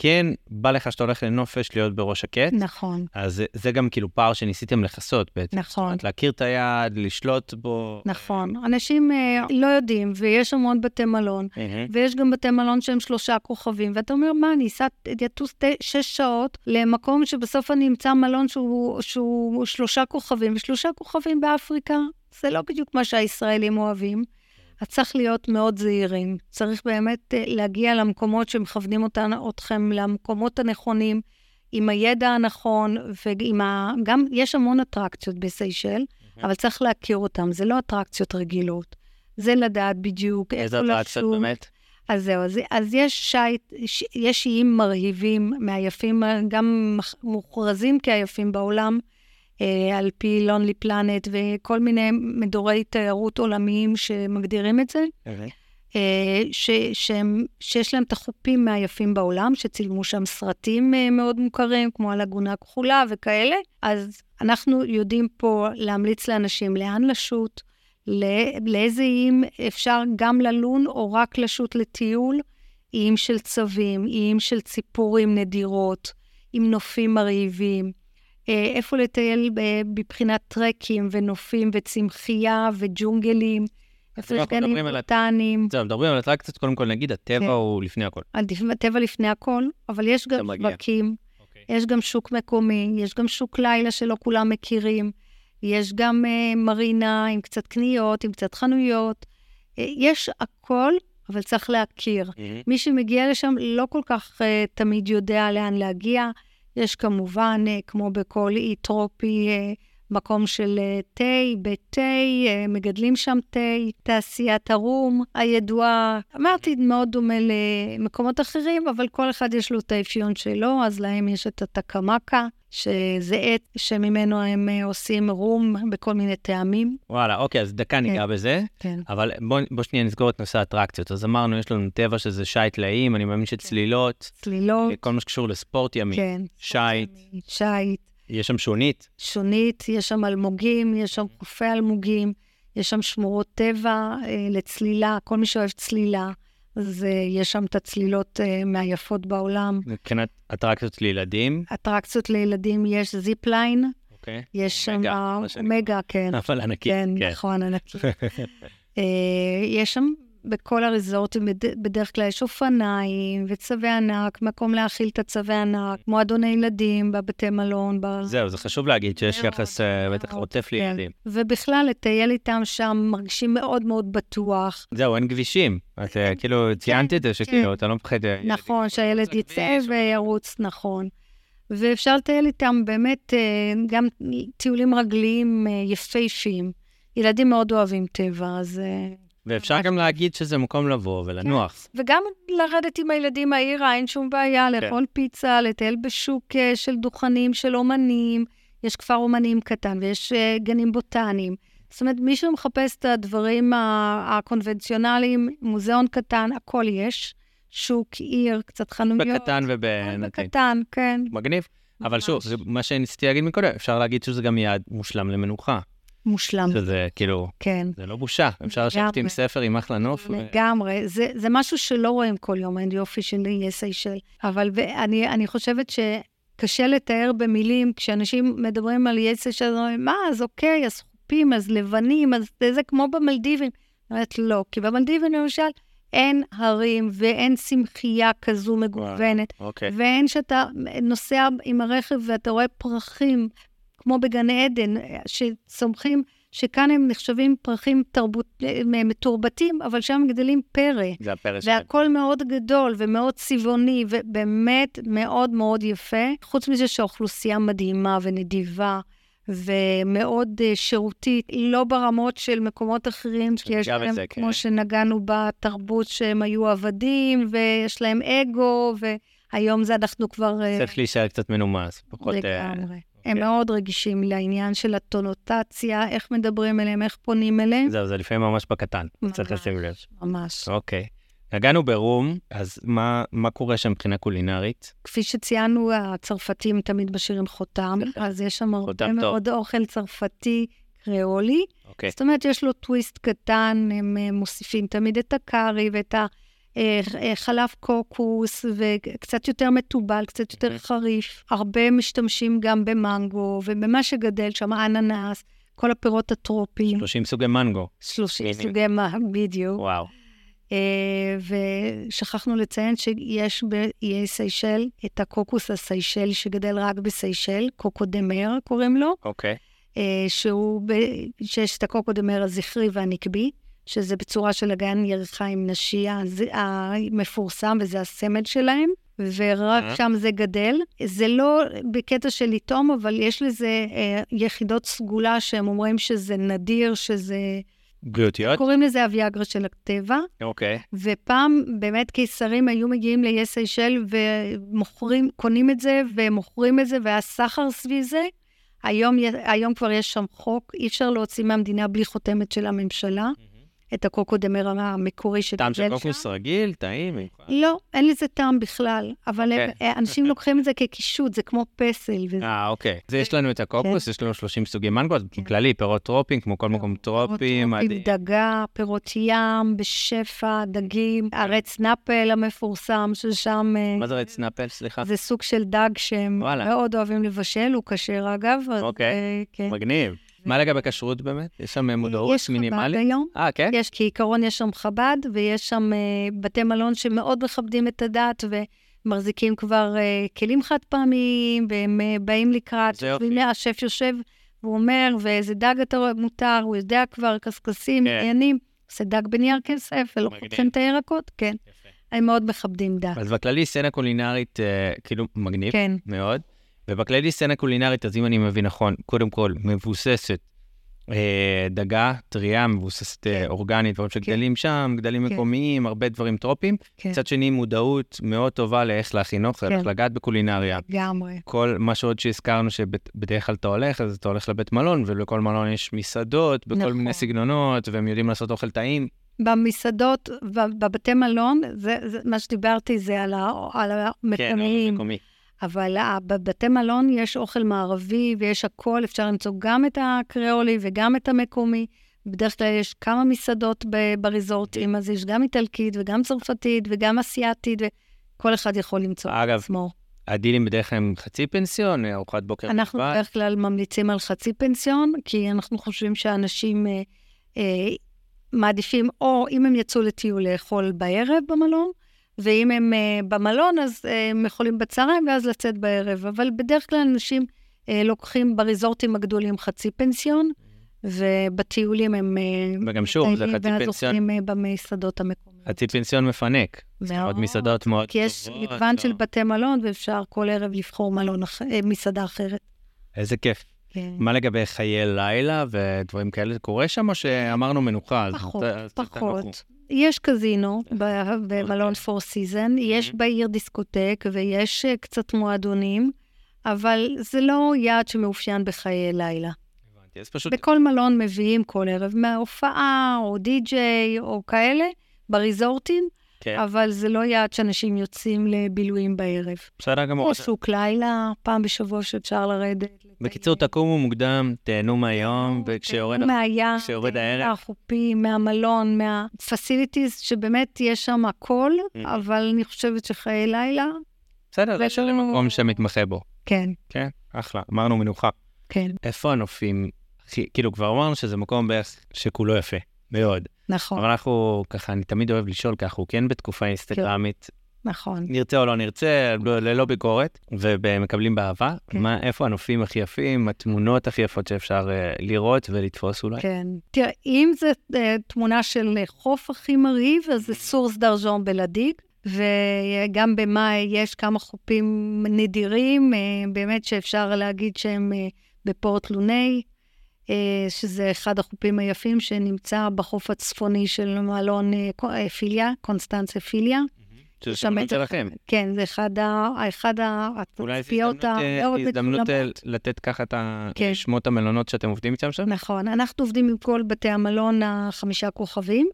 כן, בא לך שאתה הולך לנופש להיות בראש שקט, נכון, אז זה- זה גם כאילו פער שניסיתם לכסות בעצם. זאת נכון. אומרת, להכיר את היעד, לשלוט בו. נכון. אנשים אה, לא יודעים, ויש המון בתי מלון, מהמם. ויש גם בתי מלון שהם שלושה כוכבים, ואתה אומר, מה, אני אסע, אטוס שש שעות למקום שבסוף אני אמצא מלון שהוא, שהוא שלושה כוכבים, ושלושה כוכבים באפריקה, זה לא בדיוק מה שהישראלים אוהבים. אז צריך להיות מאוד זהירים. צריך באמת אה, להגיע למקומות שמכוונים אותנו, אתכם למקומות הנכונים, עם הידע הנכון, ועם ה... גם, יש המון אטרקציות בסיישל, אבל צריך להכיר אותן, זה לא אטרקציות רגילות. זה לדעת בדיוק איזה איפה אטרקציות לשוב. באמת? אז זהו, אז, אז יש שייט, ש- יש איים מרהיבים, מהיפים, גם מוכרזים כיפים בעולם, על פי לונלי פלנט וכל מיני מדורי תיירות עולמיים שמגדירים את זה, אה, ש, שהם, שיש להם את החופים מהיפים בעולם, שצילמו שם סרטים אה, מאוד מוכרים, כמו הלגונה הכחולה וכאלה. אז אנחנו יודעים פה להמליץ לאנשים לאן לשוט, לאיזה איים אפשר גם ללון או רק לשוט לטיול, איים של צבים, איים של ציפורים נדירות, עם נופים מרהיבים. אה, איפה לטייל מבחינת טרקים ונופים וצמחייה וג'ונגלים. איפה יש גנים בוטניים. זהו, מדברים על אטרקציות, קודם כל נגיד, הטבע כן. הוא לפני הכל. הטבע לפני הכל, אבל יש גם שווקים, אוקיי. יש גם שוק מקומי, יש גם שוק לילה שלא כולם מכירים, יש גם uh, מרינה עם קצת קניות, עם קצת חנויות. Uh, יש הכל, אבל צריך להכיר. מי שמגיע לשם לא כל כך תמיד יודע לאן להגיע. יש כמובן, uh, כמו בכל אי טרופי, uh, מקום של אה, תה, בית תה, אה, מגדלים שם תה, תעשיית הרום הידועה. אמרתי, מאוד דומה למקומות אחרים, אבל כל אחד יש לו את האפיון שלו, אז להם יש את התקמקה, שזה עט שממנו הם אה, עושים רום בכל מיני טעמים. וואלה, אוקיי, אז דקה ניגע כן, בזה. כן. אבל בוא, בוא שנייה נסגור את נושא האטרקציות. אז אמרנו, יש לנו טבע שזה שיט לאים, אני מאמין שצלילות. כן. צלילות. כל מה שקשור לספורט ימי. כן. שיט. שיט. יש שם שונית. שונית, יש שם אלמוגים, יש שם חופי אלמוגים, יש שם שמורות טבע אה, לצלילה, כל מי שאוהב צלילה, אז יש שם את הצלילות אה, מהיפות בעולם. מבחינת אטרקציות לילדים? אטרקציות לילדים יש zipline. אוקיי. יש שם אומגה, כן. אבל ענקי. כן, כן. נכון, ענקי. אה, יש שם בכל הריזורטים בדרך כלל יש אופניים וצווי ענק, מקום להאכיל את הצווי ענק, מועדוני ילדים בבתי מלון. ב... זהו, זה חשוב להגיד שיש יחס אה, בטח עוטף לילדים. כן. ובכלל, לטייל איתם שם מרגישים מאוד מאוד בטוח. זהו, אין כבישים. את אה, כאילו כן, ציינת את זה, שכאילו, כן. אתה לא מפחד... אה, נכון, שהילד יצא וירוץ, נכון. ואפשר לטייל איתם באמת גם טיולים רגליים יפהפיים. ילדים מאוד אוהבים טבע, אז... ואפשר גם להגיד שזה מקום לבוא ולנוח. כן. וגם לרדת עם הילדים מהעירה, אין שום בעיה, כן. לאכול פיצה, לטייל בשוק אה, של דוכנים של אומנים, יש כפר אומנים קטן ויש אה, גנים בוטניים. זאת אומרת, מי שמחפש את הדברים הקונבנציונליים, מוזיאון קטן, הכל יש. שוק, עיר, קצת חנויות. בקטן ובנתיב. בקטן, כן. מגניב. אבל שוב, מה שניסיתי להגיד מקודם, אפשר להגיד שזה גם יעד מושלם למנוחה. מושלם. שזה כאילו, כן. זה לא בושה, אפשר לשבת עם ספר עם אחלה נוף. לגמרי, ו... זה, זה משהו שלא רואים כל יום, אין יופי של אי סיישל. אבל אני, אני חושבת שקשה לתאר במילים, כשאנשים מדברים על אי סיישל, מה, אז אוקיי, אז חופים, אז לבנים, אז זה כמו במלדיבים. אני אומרת, לא, כי במלדיבים למשל, אין הרים ואין צמחייה כזו מגוונת. וואו, אוקיי. ואין שאתה נוסע עם הרכב ואתה רואה פרחים כמו בגן עדן, שצומחים, שכאן הם נחשבים פרחים תרבות, מתורבתים, אבל שם גדלים פרא. זה הפרא שלהם. והכול מאוד גדול ומאוד צבעוני, ובאמת מאוד מאוד יפה. חוץ מזה שהאוכלוסייה מדהימה ונדיבה. ומאוד uh, שירותית, לא ברמות של מקומות אחרים, כי יש להם, זה, כמו כן. שנגענו בתרבות, שהם היו עבדים, ויש להם אגו, והיום זה אנחנו כבר... אה, צריך להישאר קצת מנומס, פחות... אה, לגמרי. הם כן. מאוד רגישים לעניין של הטונוטציה, איך מדברים אליהם, איך פונים אליהם. זהו, זה לפעמים ממש בקטן, ממש, צריך לשים לב. ממש. אוקיי. נגענו ברום, אז מה, מה קורה שם מבחינה קולינרית? כפי שציינו, הצרפתים תמיד משאירים חותם, אז יש שם הרבה מאוד אוכל צרפתי קריאולי. אוקיי. זאת אומרת, יש לו טוויסט קטן, הם אה, מוסיפים תמיד את הקארי ואת ה... אה, אה, חלב קוקוס וקצת יותר מתובל, קצת יותר אוקיי. חריף. הרבה משתמשים גם במנגו ובמה שגדל שם, אננס, כל הפירות הטרופיים. 30 סוגי מנגו. 30 סוגי מנגו, בדיוק. וואו. Uh, ושכחנו לציין שיש באיי סיישל את הקוקוס הסיישל שגדל רק בסיישל, קוקו דה מר קוראים לו. אוקיי. Okay. שהוא, ב... שיש את הקוקו דה מר הזכרי והנקבי. שזה בצורה של אגן ירחיים נשי המפורסם, וזה הסמל שלהם, ורק אה. שם זה גדל. זה לא בקטע של לטעום, אבל יש לזה אה, יחידות סגולה שהם אומרים שזה נדיר, שזה... בריאותיות? קוראים לזה הוויאגרה של הטבע. אוקיי. Okay. ופעם באמת קיסרים היו מגיעים ליס סיישל ומוכרים, קונים את זה ומוכרים את זה, והיה סחר סביב זה. היום, היום כבר יש שם חוק, אי אפשר להוציא מהמדינה בלי חותמת של הממשלה. Mm-hmm. את הקוקודמר המקורי טעם של שגדל שם. קוקוס רגיל, טעים. לא, אין לזה טעם בכלל, אבל הם- אוקיי. אנשים לוקחים את זה כקישוט, זה כמו פסל. אה, אוקיי. אז יש לנו את הקוקוס, יש לנו 30 סוגי מנגו, אז כן. בכללי, פירות טרופים, כמו כל מקום טרופים. פירות מדהים. דגה, פירות ים, בשפע, דגים, ה red snapper המפורסם, ששם... אה, מה זה red snapper? סליחה. זה סוג של דג שהם. מאוד אוהבים לבשל, הוא כשר אגב. אוקיי. אה, כן. מגניב. מה לגבי כשרות באמת? יש שם מודעות יש חב"ד מינימלית? היום. אה, כן? יש, כעיקרון יש שם חב"ד, ויש שם אה, בתי מלון שמאוד מכבדים את הדת, ומחזיקים כבר אה, כלים חד פעמיים, והם אה, באים לקראת. זה יופי. והנה השף יושב, והוא אומר, ואיזה דג אתה מותר, הוא יודע כבר, קשקשים, כן. עניינים, עושה דג בנייר כסף, ולא. חותכים את הירקות, כן. יפה. הם מאוד מכבדים דת. אז בכללי סצנה קולינרית, אה, כאילו, מגניב כן, מאוד. ובכללי סצנה קולינרית, אז אם אני מבין נכון, קודם כל, מבוססת אה, דגה, טריה, מבוססת אה, כן. אורגנית, דברים שגדלים שם, גדלים כן. מקומיים, הרבה דברים טרופיים. כן, מצד שני, מודעות מאוד טובה לאיך להכין אוכל, כן. איך לגעת בקולינריה. לגמרי. כל מה שעוד שהזכרנו, שבדרך כלל אתה הולך, אז אתה הולך לבית מלון, ולכל מלון יש מסעדות בכל נכון. מיני סגנונות, והם יודעים לעשות אוכל טעים. במסעדות, בבתי מלון, זה, זה, מה שדיברתי זה על, ה, על המקומיים. מקומי. אבל ה- בבתי מלון יש אוכל מערבי ויש הכל, אפשר למצוא גם את הקריאולי וגם את המקומי. בדרך כלל יש כמה מסעדות בריזורטים, אז יש גם איטלקית וגם צרפתית וגם אסיאתית, וכל אחד יכול למצוא אגב, את עצמו. הדילים בדרך כלל הם חצי פנסיון, ארוחת בוקר אנחנו בלבד. בדרך כלל ממליצים על חצי פנסיון, כי אנחנו חושבים שאנשים אה, אה, מעדיפים, או אם הם יצאו לטיול לאכול בערב במלון, ואם הם אה, במלון, אז אה, הם יכולים בצהריים ואז לצאת בערב. אבל בדרך כלל אנשים אה, לוקחים בריזורטים הגדולים חצי פנסיון, ובטיולים הם... וגם שוב, זה חצי ואז פנסיון. אוכלים אה, במסעדות המקומיות. חצי פנסיון מפנק. מאוד. עוד מסעדות מאוד כי יש טובות, מגוון לא. של בתי מלון, ואפשר כל ערב לבחור מלון אח... מסעדה אחרת. איזה כיף. כן. מה לגבי חיי לילה ודברים כאלה? זה קורה שם או שאמרנו מנוחה? אז פחות, אז. פחות. יש קזינו ב- במלון Four Seasons, יש בעיר דיסקוטק ויש אה, קצת מועדונים, אבל זה לא יעד שמאופיין בחיי לילה. הבנתי, אז פשוט... בכל מלון מביאים כל ערב הופעה, או די-ג'יי, או כאלה, בריזורטים, כן, אבל זה לא יעד שאנשים יוצאים לבילויים בערב. בסדר גמור. או שוק לילה, פעם בשבוע שאפשר לרדת. בקיצור, תקומו מוקדם, תהנו מהיום, וכשיורד... מהים, הערב. מהחופים, מהמלון, מהפסיליטיז, שבאמת יש שם הכל, Mhm. אבל אני חושבת שחיי לילה, בסדר, יש לי מקום שמתמחה בו. כן, כן, אחלה, אמרנו מנוחה. כן, איפה הנופים? כאילו, כבר אמרנו שזה מקום בערך שכולו יפה, מאוד. נכון, אבל אנחנו, ככה, אני תמיד אוהב לשאול, כי אנחנו כן בתקופה אינסטגרמית, נכון. נרצה או לא נרצה, לא- ללא ביקורת, ומקבלים באהבה. כן. מה, איפה הנופים הכי יפים, התמונות הכי יפות שאפשר אה, לראות ולתפוס אולי? כן. תראה, אם זו אה, תמונה של חוף הכי מרהיב, אז זה סורס דרז'ון בלדיג, וגם במאי יש כמה חופים נדירים, אה, באמת שאפשר להגיד שהם אה, בפורט לוני, שזה אחד החופים היפים שנמצא בחוף הצפוני של מלון אה, אה, פיליה, קונסטנצה פיליה. שזה שם שם את- שלכם. כן, זה אחד ה- אחד אולי זו הזדמנות, אה, המאוד הזדמנות אה, מצולמות. לתת ככה את כן. שמות המלונות שאתם עובדים איתם שם? נכון, אנחנו עובדים עם כל בתי המלון החמישה כוכבים.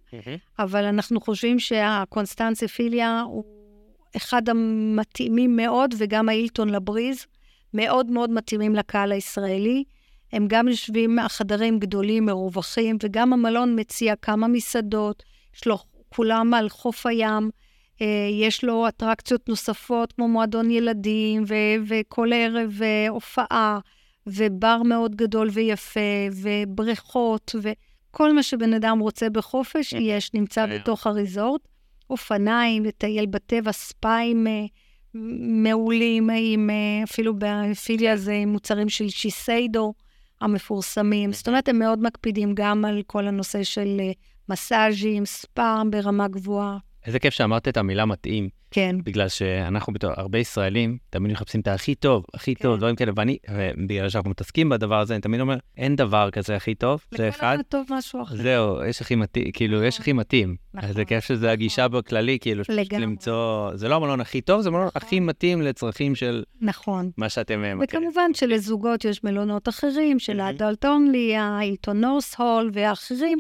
אבל אנחנו חושבים שהקונסטנציה פיליה הוא אחד המתאימים מאוד, וגם האילטון לבריז, מאוד מאוד מתאימים לקהל הישראלי. הם גם יושבים, החדרים גדולים, מרווחים, וגם המלון מציע כמה מסעדות, יש לו כולם על חוף הים, אה, יש לו אטרקציות נוספות כמו מועדון ילדים, ו- וכל ערב אה, הופעה, ובר מאוד גדול ויפה, ובריכות, ו... כל מה שבן אדם רוצה בחופש, יש, נמצא היה. בתוך הריזורט. אופניים, לטייל בטבע, ספיים אה, מעולים, עם, אפילו בפיליה זה מוצרים של שיסיידו המפורסמים. זאת אומרת, הם מאוד מקפידים גם על כל הנושא של אה, מסאז'ים, ספא ברמה גבוהה. איזה כיף שאמרת את המילה מתאים, כן, בגלל שאנחנו בתור הרבה ישראלים תמיד מחפשים את הכי טוב, הכי טוב, כן. דברים כאלה, ואני, בגלל שאנחנו מתעסקים בדבר הזה, אני תמיד אומר, אין דבר כזה הכי טוב, זה לכל אחד. אחד טוב משהו אחר. זהו, יש הכי מתאים, כאילו, יש הכי מתאים. נכון, אז זה כיף שזה הגישה בכללי, כאילו, לגמרי. למצוא, זה לא המלון הכי טוב, זה המלון נכון. הכי מתאים לצרכים של נכון. מה שאתם אה, מכירים. וכמובן שלזוגות יש מלונות אחרים, של. האדלט אונלי, האילטון נורס הול ואחרים.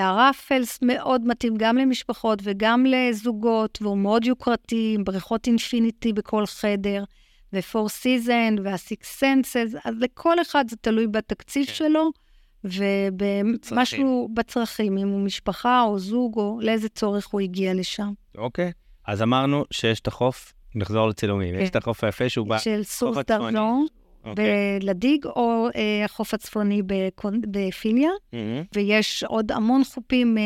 הראפלס מאוד מתאים גם למשפחות וגם לזוגות, והוא מאוד יוקרתי, עם בריכות אינפיניטי בכל חדר, ו-Four Season וה-Six Senses, אז לכל אחד זה תלוי בתקציב כן. שלו, ובמשהו בצרכים, אם הוא משפחה או זוג, או לאיזה צורך הוא הגיע לשם. אוקיי. אז אמרנו שיש את החוף, נחזור לצילומים. כן. יש את החוף היפה שהוא בא... של סוס הצפוני. אוקיי. בלדיג, או אה, החוף הצפוני בקונ- בפיליה. ויש עוד המון חופים אה,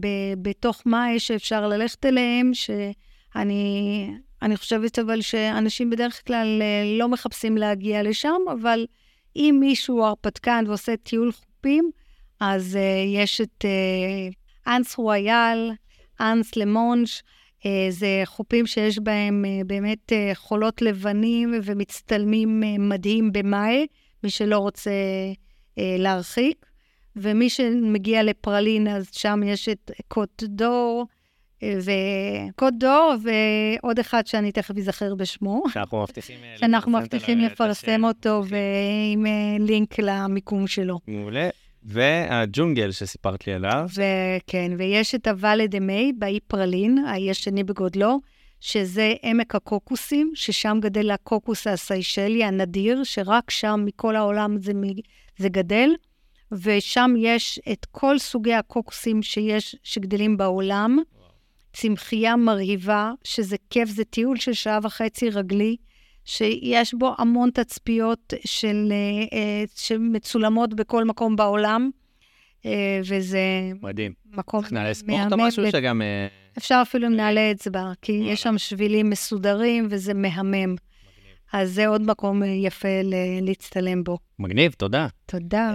ב- בתוך מאי שאפשר ללכת אליהם, שאני אני חושבת אבל שאנשים בדרך כלל אה, לא מחפשים להגיע לשם, אבל אם מישהו הרפתקן ועושה טיול חופים, אז אה, יש את אה, אנס רויאל, אנס למונש, זה חופים שיש בהם אה, באמת אה, חולות לבנים ומצטלמים אה, מדהים במאי, מי שלא רוצה אה, להרחיק. ומי שמגיע לפרלין, אז שם יש את קוט דור, אה, וקוט דור, ועוד אחד שאני תכף אזכר בשמו, שאנחנו מבטיחים... אה, שאנחנו מבטיחים לפרסם. אותו, מבטיחים. ועם אה, לינק למיקום שלו. מעולה. והג'ונגל שסיפרת לי עליו. וכן, ויש את הוואלה דה מיי באי פרלין, האי השני בגודלו, שזה עמק הקוקוסים, ששם גדל הקוקוס הסיישלי הנדיר, שרק שם מכל העולם זה, זה גדל, ושם יש את כל סוגי הקוקוסים שיש, שגדלים בעולם. צמחייה מרהיבה, שזה כיף, זה טיול של שעה וחצי רגלי, שיש בו המון תצפיות של, אה, שמצולמות בכל מקום בעולם, אה, וזה מדהים. מקום צריך נעלי ספורט או מהמם. משהו ו- שגם... אה, אפשר אפילו עם נעלי אצבע, כי וואלה. יש שם שבילים מסודרים וזה מהמם. אז זה עוד מקום יפה להצטלם בו. מגניב, תודה. תודה.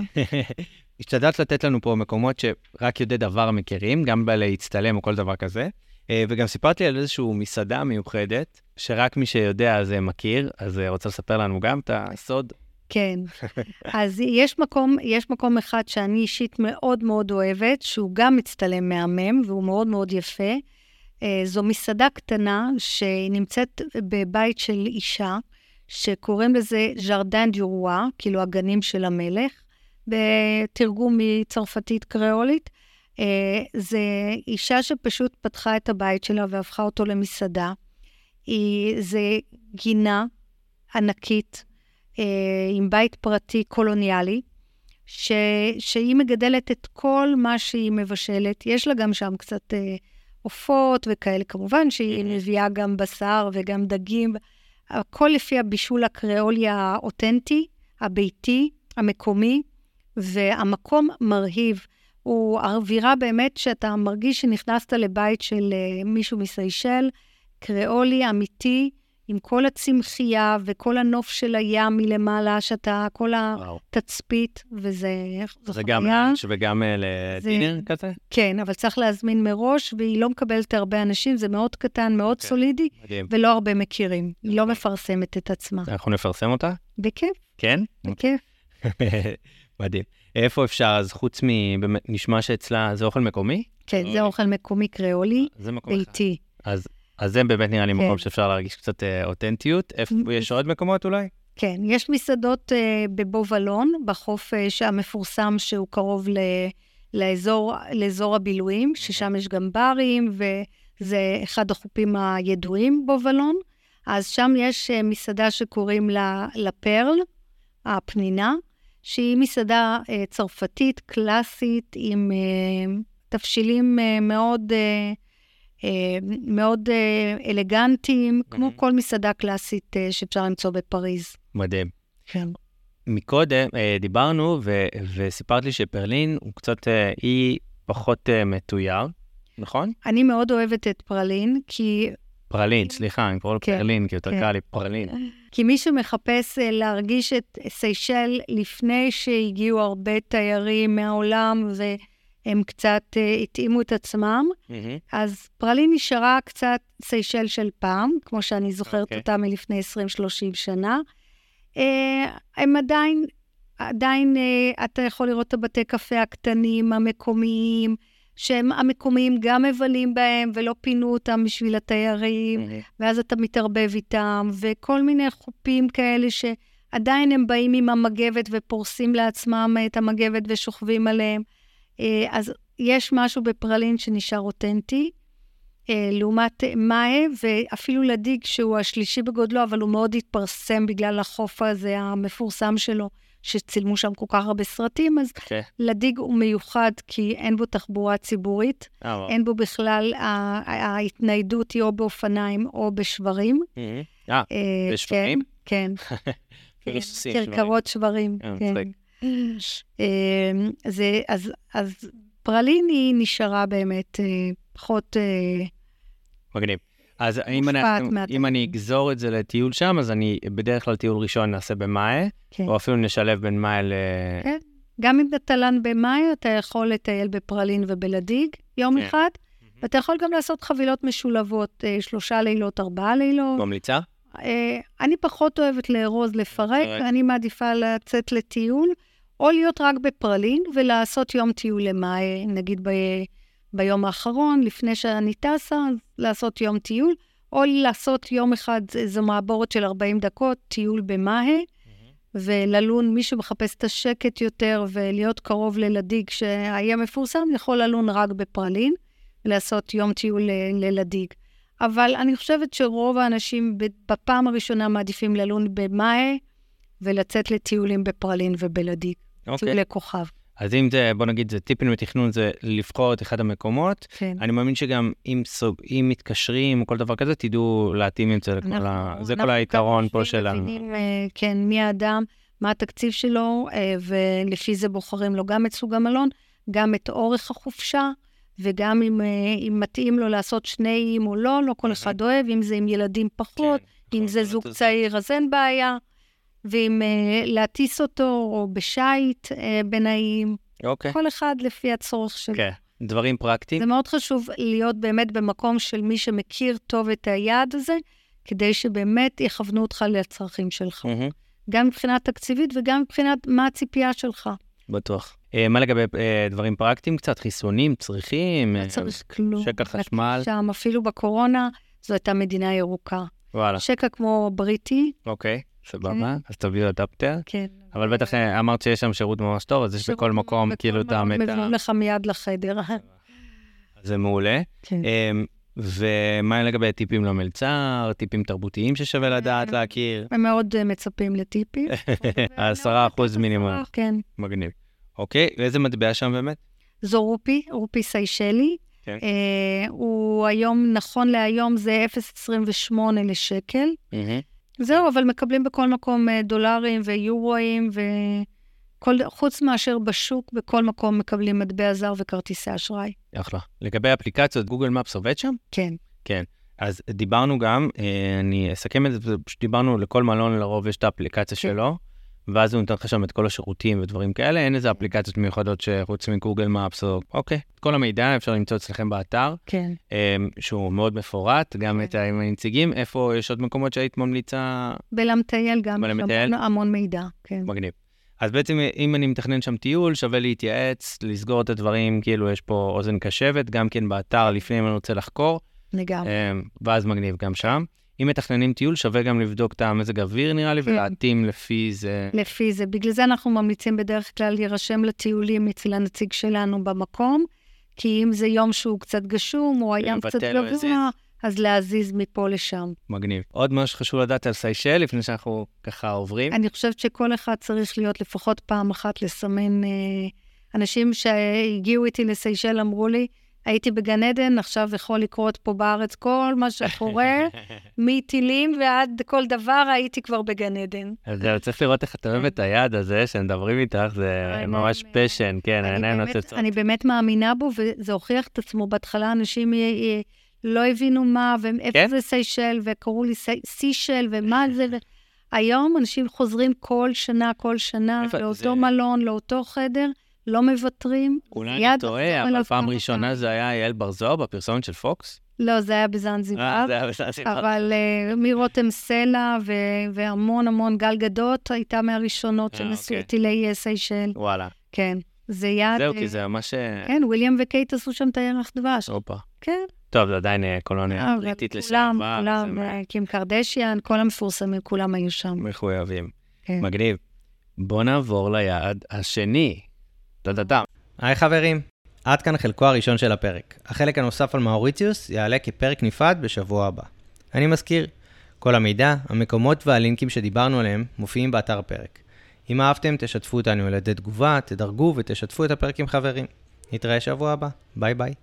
השתדלת לתת לנו פה מקומות שרק יודעי דבר מכירים, גם בלהצטלם או כל דבר כזה. אה, וגם סיפרת לי על איזושהי מסעדה מיוחדת, שרק מי שיודע אז אה, מכיר, אז אה, רוצה לספר לנו גם את הסוד? כן. אז יש מקום, יש מקום אחד שאני אישית מאוד מאוד אוהבת, שהוא גם מצטלם מהמם, והוא מאוד מאוד יפה. זו מסעדה קטנה שנמצאת בבית של אישה, שקוראים לזה ז'רדן דיורווה, כאילו הגנים של המלך, בתרגום מצרפתית קריאולית. אה, זה אישה שפשוט פתחה את הבית שלה והפכה אותו למסעדה. היא, זה גינה ענקית, אה, עם בית פרטי קולוניאלי, ש, שהיא מגדלת את כל מה שהיא מבשלת. יש לה גם שם קצת אה, עופות וכאלה, כמובן שהיא מביאה גם בשר וגם דגים. הכל לפי הבישול הקריאולי האותנטי, הביתי, המקומי, והמקום מרהיב. הוא האווירה באמת שאתה מרגיש שנכנסת לבית של אה, מישהו מסיישל, קריאולי אמיתי, עם כל הצמחייה וכל הנוף של הים מלמעלה, שאתה, כל וואו. התצפית, וזה זה גם חוויה. לאנץ' וגם אה, לדינר כזה? כן, אבל צריך להזמין מראש, והיא לא מקבלת הרבה אנשים, זה מאוד קטן, מאוד אוקיי. סולידי, מדהים. ולא הרבה מכירים. היא לא. מפרסמת את עצמה. אנחנו נפרסם אותה? בכיף, כן? בכיף. מדהים. איפה אפשר, אז חוץ מ... נשמע שאצלה זה אוכל מקומי? כן. זה אוכל מקומי קריאולי, אחד. ביתי. אז, אז זה באמת נראה לי כן. מקום שאפשר להרגיש קצת אה, אותנטיות. יש עוד מקומות אולי? כן, יש מסעדות uh, בבובלון, בחוף uh, המפורסם שהוא קרוב ל, לאזור, לאזור הבילויים, ששם יש גם ברים, וזה אחד החופים הידועים בובלון. אז שם יש מסעדה שקוראים לה לפרל, הפנינה, שהיא מסעדה uh, צרפתית, קלאסית, עם uh, תבשילים uh, מאוד... Uh, אה, מאוד אה, אלגנטיים, כמו מהמם. כל מסעדה קלאסית אה, שאפשר למצוא בפריז. מדהים. כן. מקודם אה, דיברנו ו- וסיפרת לי שפרלין הוא קצת אה, אי פחות אה, מתויר, נכון? אני מאוד אוהבת את פרלין, כי, פרלין, סליחה, אני קורא לו כן, פרלין, כי יותר כן. קל לי פרלין. כי מי שמחפש אה, להרגיש את סיישל לפני שהגיעו הרבה תיירים מהעולם והם קצת אה, התאימו את עצמם. אז פרלין נשארה קצת סיישל של פעם, כמו שאני זוכרת אוקיי. אותה מלפני 20-30 שנה. אה, הם עדיין, עדיין אתה יכול לראות את הבתי קפה הקטנים, המקומיים, שהם המקומיים גם מבלים בהם ולא פינו אותם בשביל התיירים. ואז אתה מתערבב איתם, וכל מיני חופים כאלה שעדיין הם באים עם המגבת ופורסים לעצמם את המגבת ושוכבים עליהם. אה, אז יש משהו בפרלין שנשאר אותנטי, אה, לעומת מאי, ואפילו לדיג, שהוא השלישי בגודלו, אבל הוא מאוד התפרסם בגלל החוף הזה המפורסם שלו, שצילמו שם כל כך הרבה סרטים, אז כן. לדיג הוא מיוחד כי אין בו תחבורה ציבורית, אה, וואו. אין בו בכלל, ההתניידות היא או באופניים או בשברים. מהמם. אה, אה, בשברים? כן, כן. כן. כרכרות שברים, אה, כן. זה, אז, אז פרלין היא נשארה באמת פחות... מגניב. אז אם אני, אם. אני אגזור את זה לטיול שם, אז אני בדרך כלל טיול ראשון נעשה במאי, כן. או אפילו נשלב בין מאי ל... כן. גם אם אתה תל"ן במאי, אתה יכול לטייל בפרלין ובלדיג יום כן. אחד, ואתה יכול גם לעשות חבילות משולבות, אה, שלושה לילות, ארבעה לילות. ממליצה? אה, אני פחות אוהבת לארוז, לפרק, לפרק. אני מעדיפה לצאת לטיול, או להיות רק בפרלין ולעשות יום טיול למאי, נגיד ב, ביום האחרון, לפני שאני טסה, לעשות יום טיול, או לעשות יום אחד, איזו מעבורת של 40 דקות, טיול במאי, וללון, מי שמחפש את השקט יותר ולהיות קרוב ללדיג שהיה מפורסם, יכול ללון רק בפרלין, ולעשות יום טיול ל- ללדיג. אבל אני חושבת שרוב האנשים בפעם הראשונה מעדיפים ללון במאי ולצאת לטיולים בפרלין ובלדיג, אוקיי. טיולי כוכב. אז אם זה, בוא נגיד, זה טיפים לתכנון, זה לבחור את אחד המקומות. כן. אני מאמין שגם אם, סוג, אם מתקשרים או כל דבר כזה, תדעו להתאים את זה לכל ה... אנחנו- זה כל אנחנו היתרון פה שלנו. מבינים, אה, כן, מי האדם, מה התקציב שלו, אה, ולפי זה בוחרים לו גם את סוג המלון, גם את אורך החופשה, וגם אם, אה, אם מתאים לו לעשות שני איים או לא, לא כל אחד אוהב, אם זה עם ילדים פחות, כן, אם זה זוג צעיר אז אין בעיה, ואם אה, להטיס אותו, או בשייט אה, בין האיים, אוקיי. כל אחד לפי הצורך שלו. כן. דברים פרקטיים. זה מאוד חשוב להיות באמת במקום של מי שמכיר טוב את היעד הזה, כדי שבאמת יכוונו אותך לצרכים שלך. מהמם, גם מבחינה תקציבית וגם מבחינת מה הציפייה שלך. בטוח. אה, מה לגבי אה, דברים פרקטיים קצת? חיסונים צריכים? לא אה, צריך כלום. שקע חשמל? שם, אפילו בקורונה, זו הייתה מדינה ירוקה. וואלה. שקע כמו בריטי, אוקיי, סבבה. כן. אז תביאו אדפטר. כן. אבל בטח אה, אמרת שיש שם שירות ממש טוב, אז יש בכל מקום כאילו את מקום המטה. מביאים לך מיד לחדר. זה מעולה. כן. אמ, ומה לגבי טיפים למלצר, טיפים תרבותיים ששווה לדעת, אה, להכיר? הם מאוד אה, מצפים לטיפים. העשרה אחוז מינימום. כן. מגניב. אוקיי, ואיזה מטבע שם באמת? זו רופי, רופי סיישלי. כן. הוא היום, נכון להיום, זה 0.28 לשקל. זהו, אבל מקבלים בכל מקום אה, דולרים ויורואים, וכל, חוץ מאשר בשוק, בכל מקום מקבלים מטבע זר וכרטיסי אשראי. אחלה. לגבי אפליקציות, גוגל מפס עובד שם? כן. אז דיברנו גם, אה, אני אסכם את זה, פשוט דיברנו לכל מלון לרוב יש את האפליקציה כן. שלו, ואז הוא נותן לך שם את כל השירותים ודברים כאלה, אין איזה אפליקציות מיוחדות שחוץ מגוגל מפס או... אוקיי. את כל המידע אפשר למצוא אצלכם באתר, כן. אה, שהוא מאוד מפורט, גם כן. את עם הנציגים, איפה יש עוד מקומות שהיית ממליצה בלמטייל גם, בלמטייל? המון, המון מידע, כן. מגניב. אז בעצם אם אני מתכנן שם טיול, שווה להתייעץ, לסגור את הדברים, כאילו יש פה אוזן קשבת, גם כן באתר לפני אם אני רוצה לחקור, לגמרי. אמ, ואז מגניב גם שם. אם מתכננים טיול, שווה גם לבדוק את המזג אוויר נראה לי, כן. ולהתאים לפי זה. לפי זה. בגלל זה אנחנו ממליצים בדרך כלל להירשם לטיולים אצל הנציג שלנו במקום, כי אם זה יום שהוא קצת גשום, או הים קצת. גבוה, אז להזיז מפה לשם. מגניב. עוד משהו שחשוב לדעת על סיישל, לפני שאנחנו ככה עוברים. אני חושבת שכל אחד צריך להיות לפחות פעם אחת לסמן... אה, אנשים שהגיעו איתי לסיישל אמרו לי, הייתי בגן עדן, עכשיו יכול לקרות פה בארץ כל מה שקורה, מטילים ועד כל דבר, הייתי כבר בגן עדן. אז זהו, צריך לראות איך את אוהבת את היעד הזה, שמדברים איתך, זה ממש אה, פשן, כן, אני העיניים נוצצות. אני באמת מאמינה בו, וזה הוכיח את עצמו. בהתחלה אנשים י- י- לא הבינו מה, ואיפה כן? זה סיישל, וקראו לי סי- סישל, ומה זה, ו... היום אנשים חוזרים כל שנה, כל שנה, לאותו מלון, לאותו חדר, לא מוותרים. אולי אני טועה, לחזור אבל פעם ראשונה. זה היה יעל בר זוהר בפרסומת של פוקס? לא, זה היה בזנזיבר. אה, זה היה בסדר. אבל uh, מרותם סלע ו- והמון המון גל גדות הייתה מהראשונות אה, שנסעו אוקיי. איתי לאיי סיישל. וואלה. כן, זה יעד... זהו, אה, כי זה ממש... אה, כן, וויליאם וקייט עשו שם את הירח דבש. הופה. כן. טוב, זה עדיין אה, קולוניה בריטית כולם, לשעבר. כולם, אה, קים קרדשיאן, כל המפורסמים, כולם היו שם. מחויבים. כן. מגניב. בוא נעבור ליעד השני. טה-טה-טה. היי חברים, עד כאן חלקו הראשון של הפרק. החלק הנוסף על מאוריציוס יעלה כפרק נפרד בשבוע הבא. אני מזכיר, כל המידע, המקומות והלינקים שדיברנו עליהם מופיעים באתר הפרק. אם אהבתם, תשתפו אותנו על ידי תגובה, תדרגו ותשתפו את הפרק עם חברים. נתראה שבוע הבא. ביי ביי.